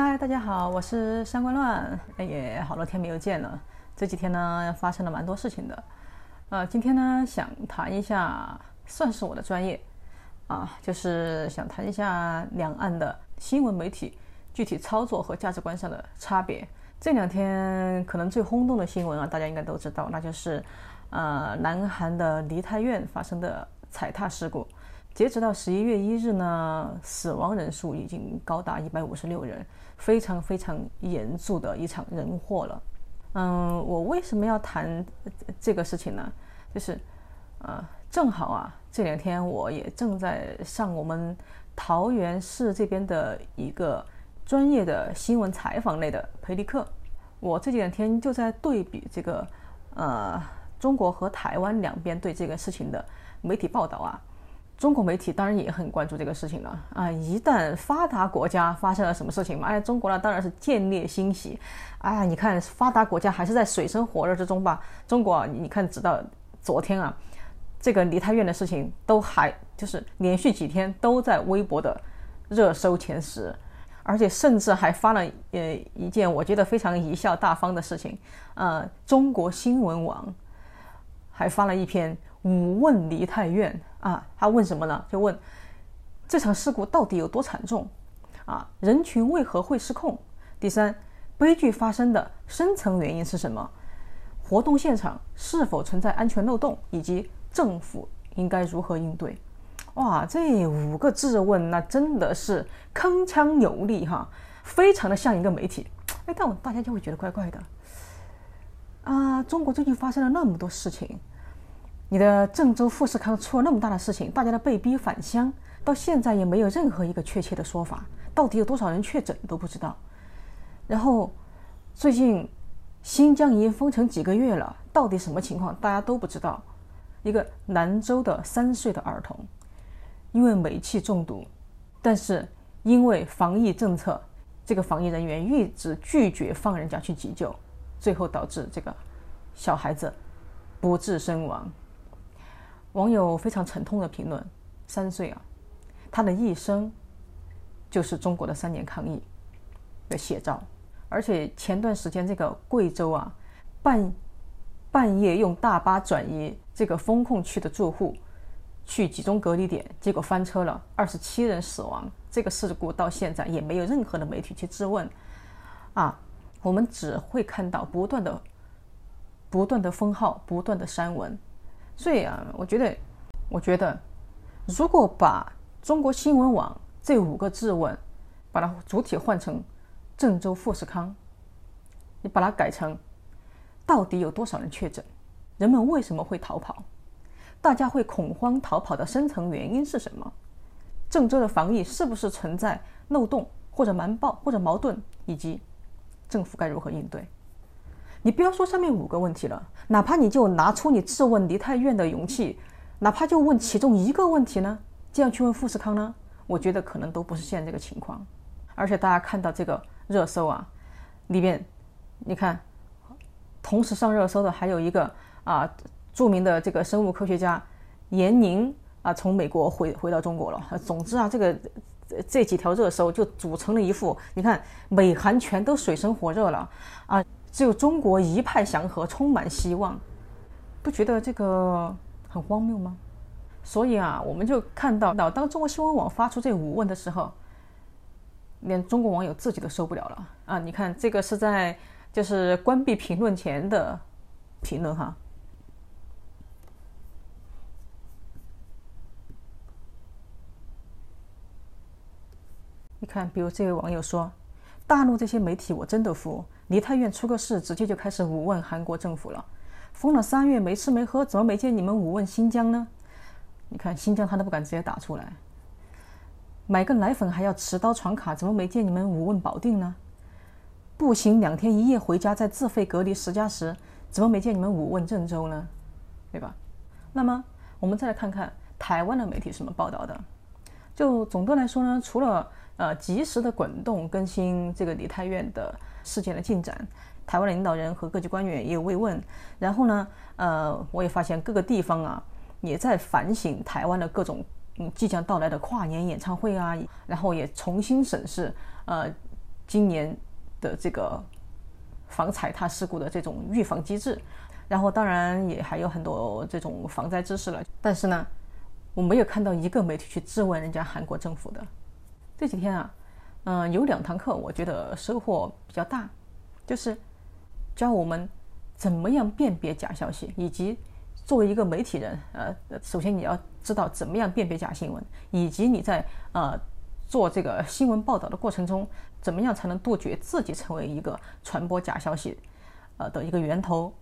嗨，大家好，我是三观乱，哎也好多天没有见了。这几天呢，发生了蛮多事情的。呃，今天呢，想谈一下，算是我的专业啊，就是想谈一下两岸的新闻媒体具体操作和价值观上的差别。这两天可能最轰动的新闻啊，大家应该都知道，那就是呃，南韩的梨泰院发生的踩踏事故。截止到十一月一日呢，死亡人数已经高达一百五十六人，非常非常严肃的一场人祸了。嗯，我为什么要谈这个事情呢？就是，呃，正好啊，这两天我也正在上我们桃园市这边的一个专业的新闻采访类的培力课。我这两天就在对比这个，呃，中国和台湾两边对这个事情的媒体报道啊。中国媒体当然也很关注这个事情了啊！一旦发达国家发生了什么事情嘛，哎，中国呢当然是见猎心喜。哎，你看发达国家还是在水深火热之中吧？中国，你看，直到昨天啊，这个梨泰院的事情都还就是连续几天都在微博的热搜前十，而且甚至还发了呃一件我觉得非常贻笑大方的事情，呃，中国新闻网还发了一篇五问梨泰院。啊，他问什么呢？就问这场事故到底有多惨重？啊，人群为何会失控？第三，悲剧发生的深层原因是什么？活动现场是否存在安全漏洞？以及政府应该如何应对？哇，这五个质问那真的是铿锵有力哈，非常的像一个媒体。哎，但我大家就会觉得怪怪的。啊，中国最近发生了那么多事情。你的郑州富士康出了那么大的事情，大家都被逼返乡，到现在也没有任何一个确切的说法，到底有多少人确诊都不知道。然后最近新疆已经封城几个月了，到底什么情况大家都不知道。一个兰州的三岁的儿童因为煤气中毒，但是因为防疫政策，这个防疫人员一直拒绝放人家去急救，最后导致这个小孩子不治身亡。网友非常沉痛的评论：“三岁啊，他的一生就是中国的三年抗疫的写照。而且前段时间这个贵州啊，半半夜用大巴转移这个封控区的住户去集中隔离点，结果翻车了，二十七人死亡。这个事故到现在也没有任何的媒体去质问。啊，我们只会看到不断的、不断的封号，不断的删文。”所以啊，我觉得，我觉得，如果把中国新闻网这五个质问，把它主体换成郑州富士康，你把它改成，到底有多少人确诊？人们为什么会逃跑？大家会恐慌逃跑的深层原因是什么？郑州的防疫是不是存在漏洞或者瞒报或者矛盾？以及政府该如何应对？你不要说上面五个问题了，哪怕你就拿出你质问梨泰院的勇气，哪怕就问其中一个问题呢，这样去问富士康呢，我觉得可能都不是现在这个情况。而且大家看到这个热搜啊，里面你看，同时上热搜的还有一个啊著名的这个生物科学家严宁啊，从美国回回到中国了。总之啊，这个这几条热搜就组成了一副，你看美韩全都水深火热了啊。只有中国一派祥和，充满希望，不觉得这个很荒谬吗？所以啊，我们就看到，老当中国新闻网发出这五问的时候，连中国网友自己都受不了了啊！你看，这个是在就是关闭评论前的评论哈。你看，比如这位网友说：“大陆这些媒体，我真的服。”梨泰院出个事，直接就开始五问韩国政府了。封了三月没吃没喝，怎么没见你们五问新疆呢？你看新疆他都不敢直接打出来。买个奶粉还要持刀闯卡，怎么没见你们五问保定呢？步行两天一夜回家再自费隔离十加十，怎么没见你们五问郑州呢？对吧？那么我们再来看看台湾的媒体什么报道的。就总的来说呢，除了呃及时的滚动更新这个梨泰院的。事件的进展，台湾的领导人和各级官员也有慰问。然后呢，呃，我也发现各个地方啊，也在反省台湾的各种嗯即将到来的跨年演唱会啊，然后也重新审视呃今年的这个防踩踏事故的这种预防机制，然后当然也还有很多这种防灾知识了。但是呢，我没有看到一个媒体去质问人家韩国政府的。这几天啊，嗯、有两堂课，我觉得收获比较大，就是教我们怎么样辨别假消息，以及作为一个媒体人，呃，首先你要知道怎么样辨别假新闻，以及你在呃做这个新闻报道的过程中，怎么样才能杜绝自己成为一个传播假消息，呃的一个源头，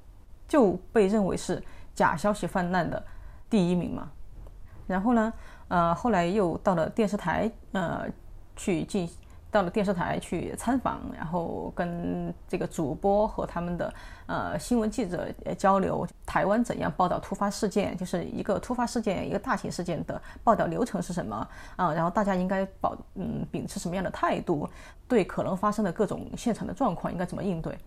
就被认为是假消息泛滥的第一名嘛。然后呢，呃，后来又到了电视台，呃。去进到了电视台去参访，然后跟这个主播和他们的呃新闻记者交流，台湾怎样报道突发事件，就是一个突发事件，一个大型事件的报道流程是什么啊？然后大家应该保嗯秉持什么样的态度，对可能发生的各种现场的状况应该怎么应对？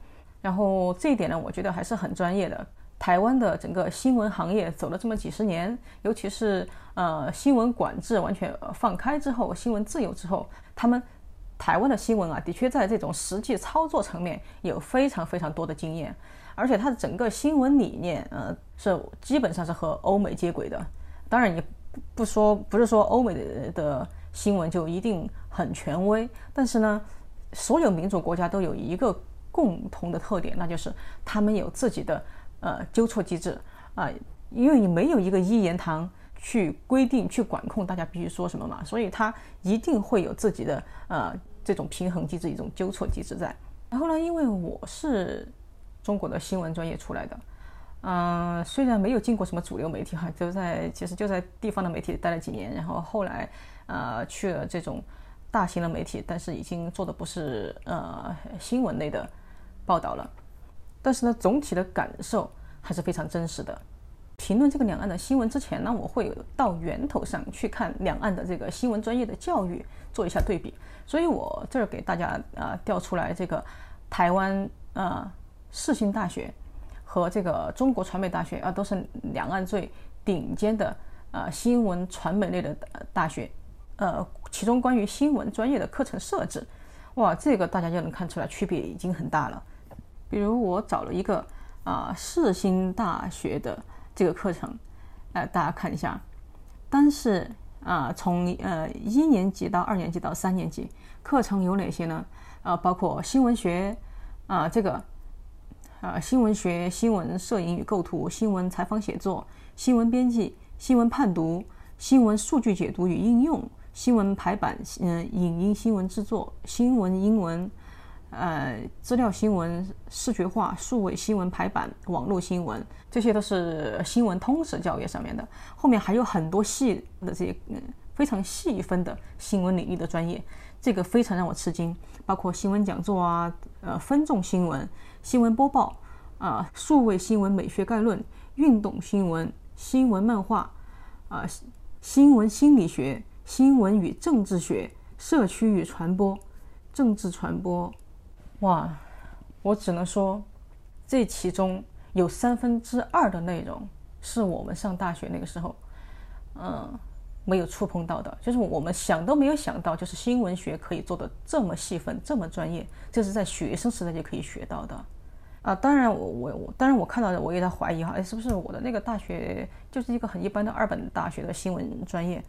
然后这一点呢，我觉得还是很专业的。台湾的整个新闻行业走了这么几十年，尤其是呃新闻管制完全放开之后，新闻自由之后，他们台湾的新闻啊，的确在这种实际操作层面有非常非常多的经验，而且它的整个新闻理念，呃，是基本上是和欧美接轨的。当然，也不说不是说欧美的的新闻就一定很权威，但是呢，所有民主国家都有一个共同的特点，那就是他们有自己的。呃，纠错机制啊、因为你没有一个一言堂去规定、去管控大家必须说什么嘛，所以它一定会有自己的呃这种平衡机制、一种纠错机制在。然后呢，因为我是中国的新闻专业出来的，嗯、呃，虽然没有进过什么主流媒体哈，就在其实就在地方的媒体待了几年，然后后来呃去了这种大型的媒体，但是已经做的不是呃新闻类的报道了。但是呢，总体的感受还是非常真实的。评论这个两岸的新闻之前呢，我会到源头上去看两岸的这个新闻专业的教育，做一下对比。所以我这儿给大家啊、调出来这个台湾啊、呃、世新大学和这个中国传媒大学啊、都是两岸最顶尖的啊、呃、新闻传媒类的大学。呃，其中关于新闻专业的课程设置，哇，这个大家就能看出来区别已经很大了。比如我找了一个啊世新大学的这个课程，呃，大家看一下，单是啊从呃一年级到二年级到三年级课程有哪些呢？啊，包括新闻学啊这个啊新闻学、新闻摄影与构图、新闻采访写作、新闻编辑、新闻判读、新闻数据解读与应用、新闻排版、嗯影音新闻制作、新闻英文。呃，资料新闻、视觉化、数位新闻排版、网络新闻，这些都是新闻通识教育上面的。后面还有很多细的这些嗯非常细分的新闻领域的专业，这个非常让我吃惊。包括新闻讲座啊，呃，分众新闻、新闻播报啊，数位新闻美学概论、运动新闻、新闻漫画啊，新闻心理学、新闻与政治学、社区与传播、政治传播。哇，我只能说，这其中有三分之二的内容是我们上大学那个时候，嗯，没有触碰到的，就是我们想都没有想到，就是新闻学可以做的这么细分、这么专业，这是在学生时代就可以学到的。啊，当然我我我，当然我看到的，我也在怀疑哈，哎，是不是我的那个大学就是一个很一般的二本大学的新闻专业？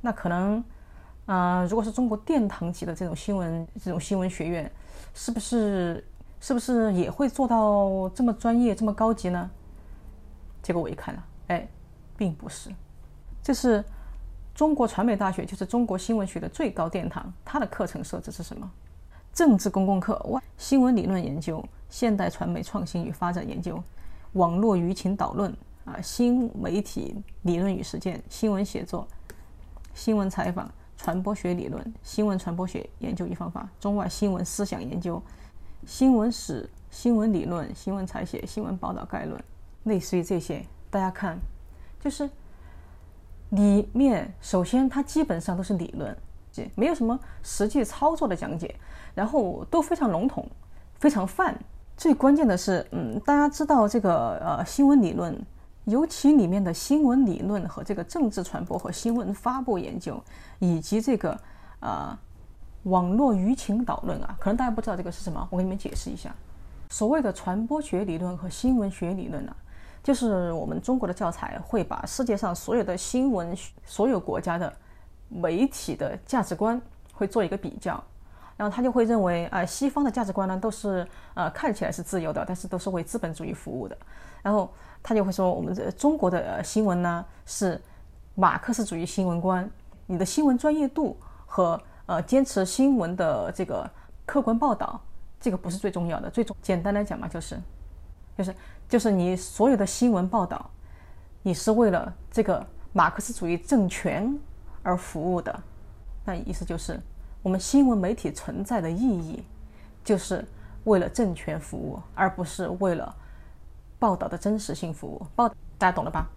那可能，啊、如果是中国殿堂级的这种新闻这种新闻学院。是不是是不是也会做到这么专业这么高级呢？结果我一看啊，哎，并不是。这是中国传媒大学，就是中国新闻学的最高殿堂。它的课程设置是什么？政治公共课外，新闻理论研究、现代传媒创新与发展研究、网络舆情导论啊，新媒体理论与实践、新闻写作、新闻采访。传播学理论、新闻传播学研究与方法、中外新闻思想研究、新闻史、新闻理论、新闻采写、新闻报道概论，类似于这些，大家看，就是里面首先它基本上都是理论，没有什么实际操作的讲解，然后都非常笼统，非常泛。最关键的是，嗯，大家知道这个呃新闻理论。尤其里面的新闻理论和这个政治传播和新闻发布研究，以及这个、呃、网络舆情导论啊，可能大家不知道这个是什么，我给你们解释一下。所谓的传播学理论和新闻学理论啊，就是我们中国的教材会把世界上所有的新闻、所有国家的媒体的价值观会做一个比较，然后他就会认为，啊、西方的价值观呢都是呃看起来是自由的，但是都是为资本主义服务的。然后他就会说，我们这中国的、呃、新闻呢是马克思主义新闻观，你的新闻专业度和呃坚持新闻的这个客观报道。这个不是最重要的，最重简单来讲嘛，就是，就是，就是你所有的新闻报道，你是为了这个马克思主义政权而服务的，那意思就是，我们新闻媒体存在的意义，就是为了政权服务，而不是为了报道的真实性服务。报大家懂了吧？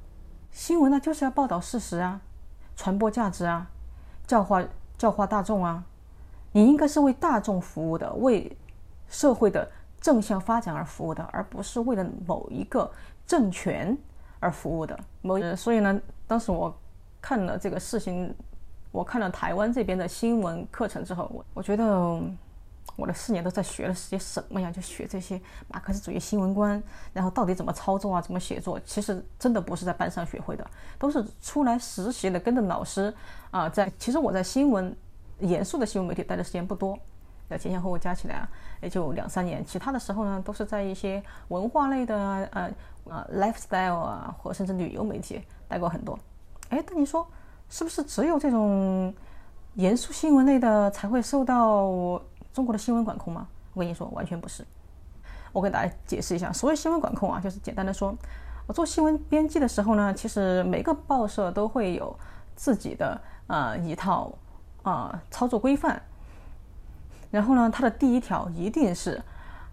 新闻呢，就是要报道事实啊，传播价值啊，教化教化大众啊，你应该是为大众服务的，为。社会的正向发展而服务的，而不是为了某一个政权而服务的。某，所以呢，当时我看了这个事情，我看了台湾这边的新闻课程之后，我我觉得我的四年都在学了些什么呀？就学这些马克思主义新闻观，然后到底怎么操作啊，怎么写作？其实真的不是在班上学会的，都是出来实习的，跟着老师啊，在。其实我在新闻严肃的新闻媒体待的时间不多。要前前后后加起来啊，也就两三年。其他的时候呢，都是在一些文化类的呃呃 lifestyle 啊，或甚至旅游媒体待过很多。哎，但你说是不是只有这种严肃新闻类的才会受到中国的新闻管控吗？我跟你说，完全不是。我给大家解释一下，所谓新闻管控啊，就是简单的说，我做新闻编辑的时候呢，其实每个报社都会有自己的呃一套啊、呃、操作规范。然后呢，它的第一条一定是，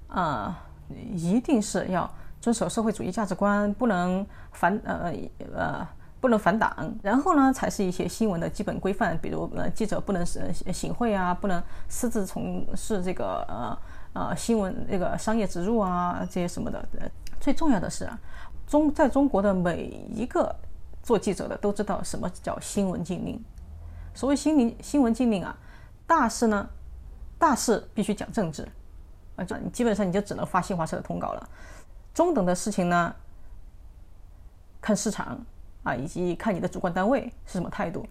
呃，一定是要遵守社会主义价值观，不能反呃呃不能反党。然后呢，才是一些新闻的基本规范，比如呃记者不能是行贿啊，不能私自从事这个呃呃新闻那个商业植入啊这些什么的。最重要的是啊，中在中国的每一个做记者的都知道什么叫新闻禁令。所谓新闻新闻禁令啊，大事呢。大事必须讲政治，啊，就你基本上你就只能发新华社的通稿了。中等的事情呢，看市场啊，以及看你的主管单位是什么态度。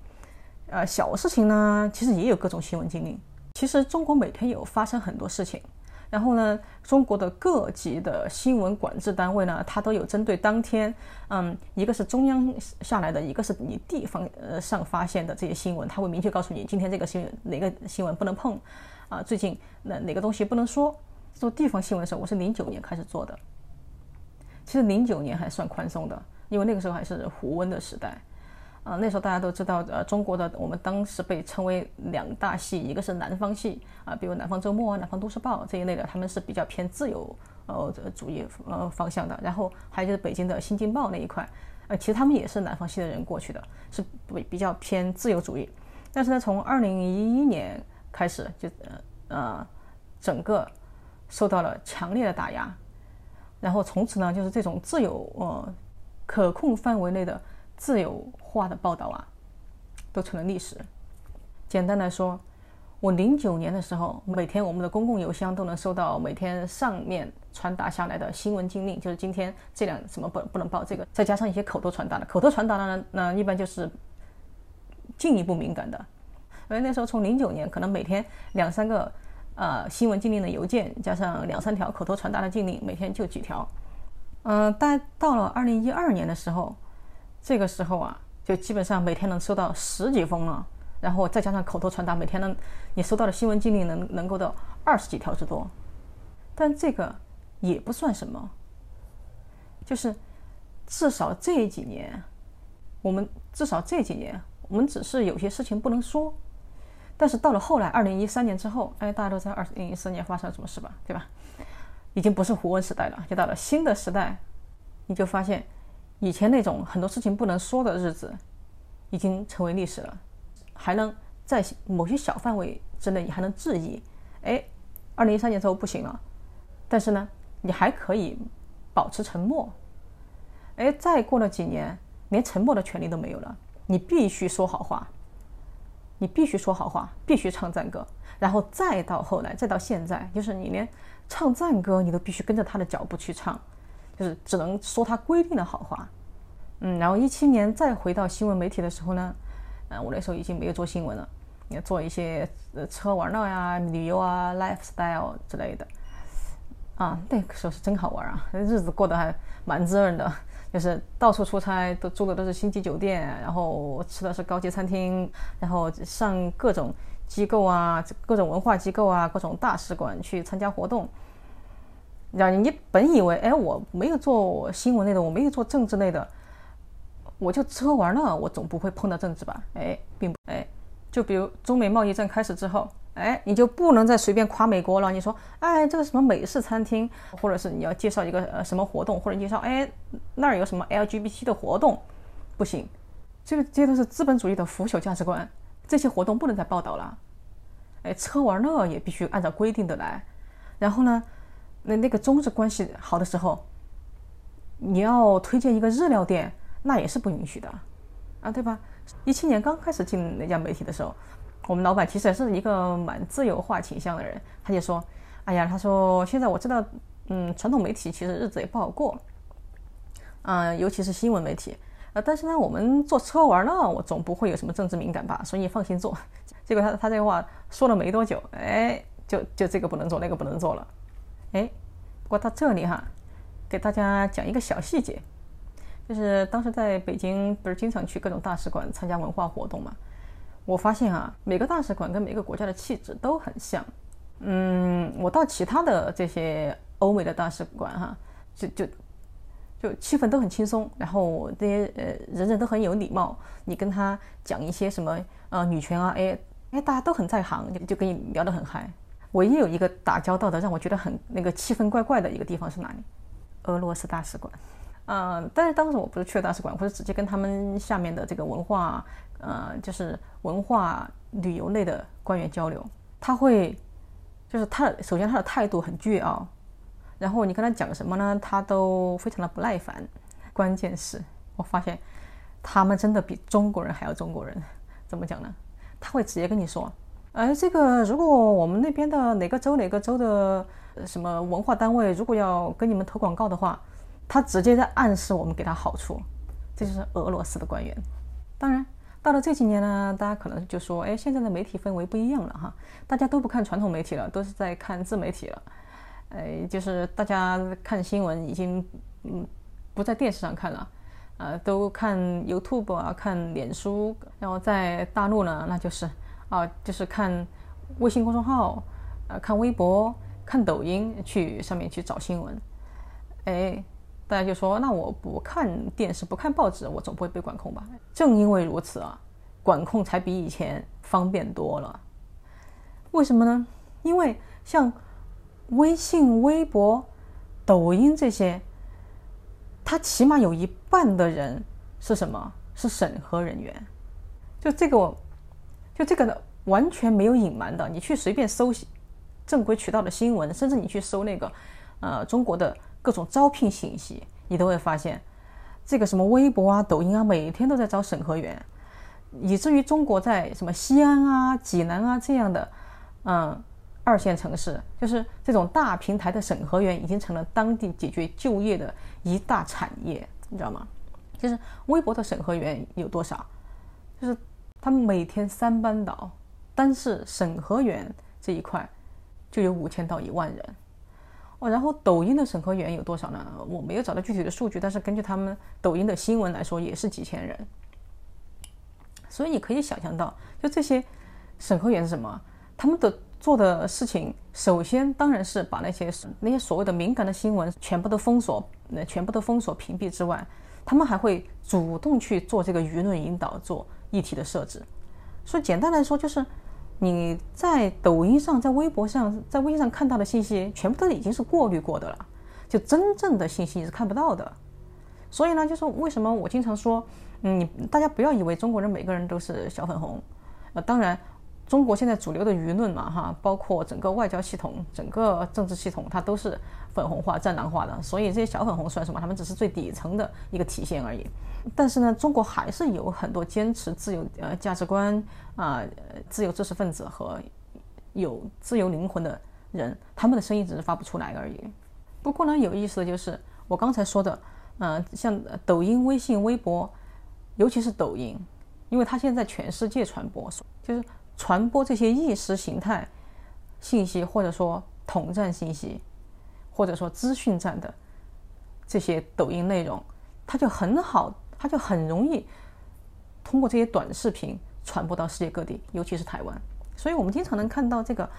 呃，小事情呢，其实也有各种新闻禁令。其实中国每天有发生很多事情，然后呢，中国的各级的新闻管制单位呢，它都有针对当天，嗯，一个是中央下来的，一个是你地方呃上发现的这些新闻，它会明确告诉你今天这个新闻哪个新闻不能碰。啊，最近哪哪个东西不能说？做地方新闻的时候，我是零九年开始做的。其实零九年还算宽松的，因为那个时候还是胡温的时代。啊，那时候大家都知道，呃，中国的我们当时被称为两大系，一个是南方系啊，比如南方周末啊、南方都市报这一类的，他们是比较偏自由呃主义呃方向的。然后还有就是北京的新京报那一块，呃，其实他们也是南方系的人过去的，是比比较偏自由主义。但是呢，从二零一一年。开始就呃，整个受到了强烈的打压，然后从此呢，就是这种自由呃可控范围内的自由化的报道啊，都成了历史。简单来说，我零九年的时候，每天我们的公共邮箱都能收到每天上面传达下来的新闻禁令，就是今天这两什么不不能报这个，再加上一些口头传达的，口头传达的呢，那一般就是进一步敏感的。所以那时候从零九年，可能每天两三个，呃，新闻禁令的邮件，加上两三条口头传达的禁令，每天就几条。嗯、但到了二零一二年的时候，这个时候啊，就基本上每天能收到十几封了，然后再加上口头传达，每天能你收到的新闻禁令能能够到二十几条之多。但这个也不算什么，就是至少这几年，我们至少这几年，我们只是有些事情不能说。但是到了后来，二零一三年之后，哎，大家都知道二零一四年发生了什么事吧？对吧？已经不是胡温时代了，就到了新的时代，你就发现，以前那种很多事情不能说的日子，已经成为历史了。还能在某些小范围之内，你还能质疑，哎，二零一三年之后不行了，但是呢，你还可以保持沉默。哎，再过了几年，连沉默的权利都没有了，你必须说好话。你必须说好话，必须唱赞歌，然后再到后来，再到现在，就是你连唱赞歌你都必须跟着他的脚步去唱，就是只能说他规定的好话。嗯，然后一七年再回到新闻媒体的时候呢，呃，我那时候已经没有做新闻了，也做一些呃吃喝玩乐呀、旅游啊、lifestyle 之类的。啊，那个时候是真好玩啊，日子过得还蛮滋润的，就是到处出差，都住的都是星级酒店，然后吃的是高级餐厅，然后上各种机构啊，各种文化机构啊，各种大使馆去参加活动。然后你本以为，哎，我没有做新闻类的，我没有做政治类的，我就吃喝玩乐，我总不会碰到政治吧？哎，并不，哎，就比如中美贸易战开始之后。哎，你就不能再随便夸美国了。你说，哎，这个什么美式餐厅，或者是你要介绍一个呃什么活动，或者介绍，哎，那儿有什么 LGBT 的活动，不行，这个这些都是资本主义的腐朽价值观，这些活动不能再报道了。哎，吃喝玩乐也必须按照规定的来。然后呢，那那个中日关系好的时候，你要推荐一个日料店，那也是不允许的，啊，对吧？一七年刚开始进那家媒体的时候。我们老板其实也是一个蛮自由化倾向的人，他就说：“哎呀，他说现在我知道，嗯，传统媒体其实日子也不好过，嗯、尤其是新闻媒体，呃，但是呢，我们坐车玩乐，我总不会有什么政治敏感吧，所以你放心做。”结果他他这个话说了没多久，哎，就就这个不能做，那个不能做了，哎，不过到这里哈，给大家讲一个小细节，就是当时在北京不是经常去各种大使馆参加文化活动嘛。我发现啊，每个大使馆跟每个国家的气质都很像。嗯，我到其他的这些欧美的大使馆哈，就就就气氛都很轻松，然后这些呃人人都很有礼貌。你跟他讲一些什么呃女权啊，哎哎，大家都很在行，就就跟你聊得很嗨。唯一有一个打交道的让我觉得很那个气氛怪怪的一个地方是哪里？俄罗斯大使馆。嗯，但是当时我不是去了大使馆，我是直接跟他们下面的这个文化。呃，就是文化旅游类的官员交流，他会，就是他首先他的态度很倔傲，然后你跟他讲什么呢，他都非常的不耐烦。关键是我发现，他们真的比中国人还要中国人。怎么讲呢？他会直接跟你说，哎，这个如果我们那边的哪个州哪个州的什么文化单位如果要跟你们投广告的话，他直接在暗示我们给他好处。这就是俄罗斯的官员。当然。到了这几年呢，大家可能就说，哎，现在的媒体氛围不一样了哈，大家都不看传统媒体了，都是在看自媒体了，哎，就是大家看新闻已经嗯不在电视上看了，呃，都看 YouTube 啊，看脸书，然后在大陆呢，那就是啊，就是看微信公众号，呃，看微博，看抖音，去上面去找新闻，哎。大家就说：“那我不看电视，不看报纸，我总不会被管控吧？”正因为如此啊，管控才比以前方便多了。为什么呢？因为像微信、微博、抖音这些，它起码有一半的人是什么？是审核人员。就这个，就这个呢，完全没有隐瞒的。你去随便搜正规渠道的新闻，甚至你去搜那个，呃，中国的。各种招聘信息，你都会发现，这个什么微博啊、抖音啊，每天都在招审核员，以至于中国在什么西安啊、济南啊这样的，嗯，二线城市，就是这种大平台的审核员已经成了当地解决就业的一大产业，你知道吗？就是微博的审核员有多少？就是他们每天三班倒，单是审核员这一块就有五千到一万人。哦，然后抖音的审核员有多少呢？我没有找到具体的数据，但是根据他们抖音的新闻来说，也是几千人。所以你可以想象到，就这些审核员是什么？他们的做的事情，首先当然是把那些那些所谓的敏感的新闻全部都封锁，那全部都封锁屏蔽之外，他们还会主动去做这个舆论引导，做议题的设置。所以简单来说就是。你在抖音上、在微博上、在微信上看到的信息，全部都已经是过滤过的了，就真正的信息你是看不到的。所以呢，就是为什么我经常说，嗯，大家不要以为中国人每个人都是小粉红，呃，当然。中国现在主流的舆论嘛，哈，包括整个外交系统、整个政治系统，它都是粉红化、战狼化的。所以这些小粉红算什么？他们只是最底层的一个体现而已。但是呢，中国还是有很多坚持自由呃价值观啊、呃、自由知识分子和有自由灵魂的人，他们的声音只是发不出来而已。不过呢，有意思的就是我刚才说的，嗯、像抖音、微信、微博，尤其是抖音，因为它现在全世界传播，就是传播这些意识形态信息，或者说统战信息，或者说资讯战的这些抖音内容，它就很好，它就很容易通过这些短视频传播到世界各地，尤其是台湾。所以我们经常能看到这个。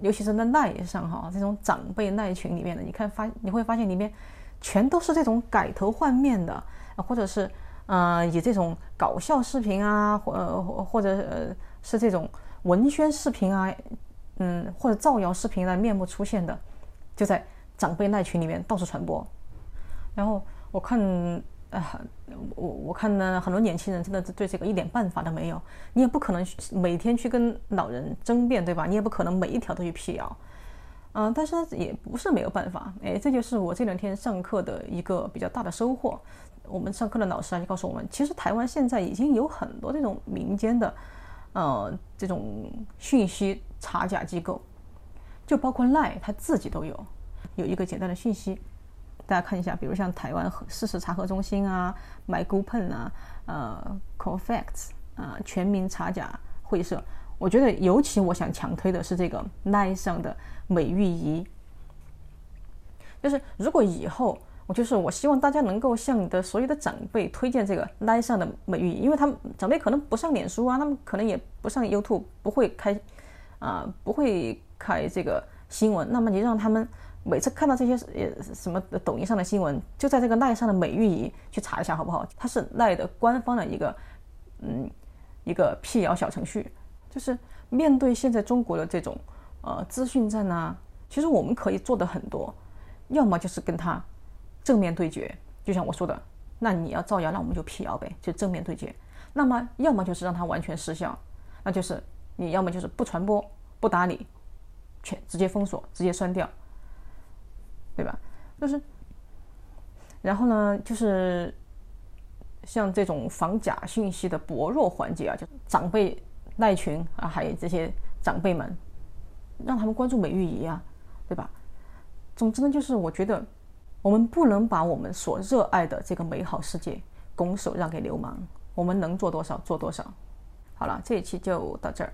尤其是在赖上哈，这种长辈赖群里面的，你看发你会发现里面全都是这种改头换面的，或者是呃以这种搞笑视频啊，或或者呃是这种文宣视频啊，嗯或者造谣视频来面目出现的，就在长辈那群里面到处传播。然后我看。啊，我我看呢，很多年轻人真的是对这个一点办法都没有。你也不可能每天去跟老人争辩，对吧？你也不可能每一条都去辟谣。嗯，但是也不是没有办法。哎，这就是我这两天上课的一个比较大的收获。我们上课的老师啊，就告诉我们，其实台湾现在已经有很多这种民间的，呃，这种讯息查假机构，就包括赖他自己都有，有一个简单的讯息。大家看一下，比如像台湾事实查核中心啊、MyGoPen 啊、呃、Cofacts 啊、全民查假会社，我觉得尤其我想强推的是这个奈上的美玉仪。就是如果以后，我就是我希望大家能够向你的所有的长辈推荐这个奈上的美玉姨，因为他们长辈可能不上脸书啊，他们可能也不上 YouTube，不会开啊、不会开这个新闻，那么你让他们。每次看到这些呃什么抖音上的新闻，就在这个赖上的美玉仪去查一下好不好？它是赖的官方的一个嗯一个辟谣小程序。就是面对现在中国的这种呃资讯战呢，其实我们可以做的很多，要么就是跟他正面对决，就像我说的，那你要造谣，那我们就辟谣呗，就正面对决。那么要么就是让它完全失效，那就是你要么就是不传播、不打理，全直接封锁、直接删掉。对吧？就是，然后呢，就是像这种防假信息的薄弱环节啊，就长辈赖群啊，还有这些长辈们，让他们关注美玉仪啊，对吧？总之呢，就是我觉得我们不能把我们所热爱的这个美好世界拱手让给流氓，我们能做多少做多少。好了，这一期就到这儿。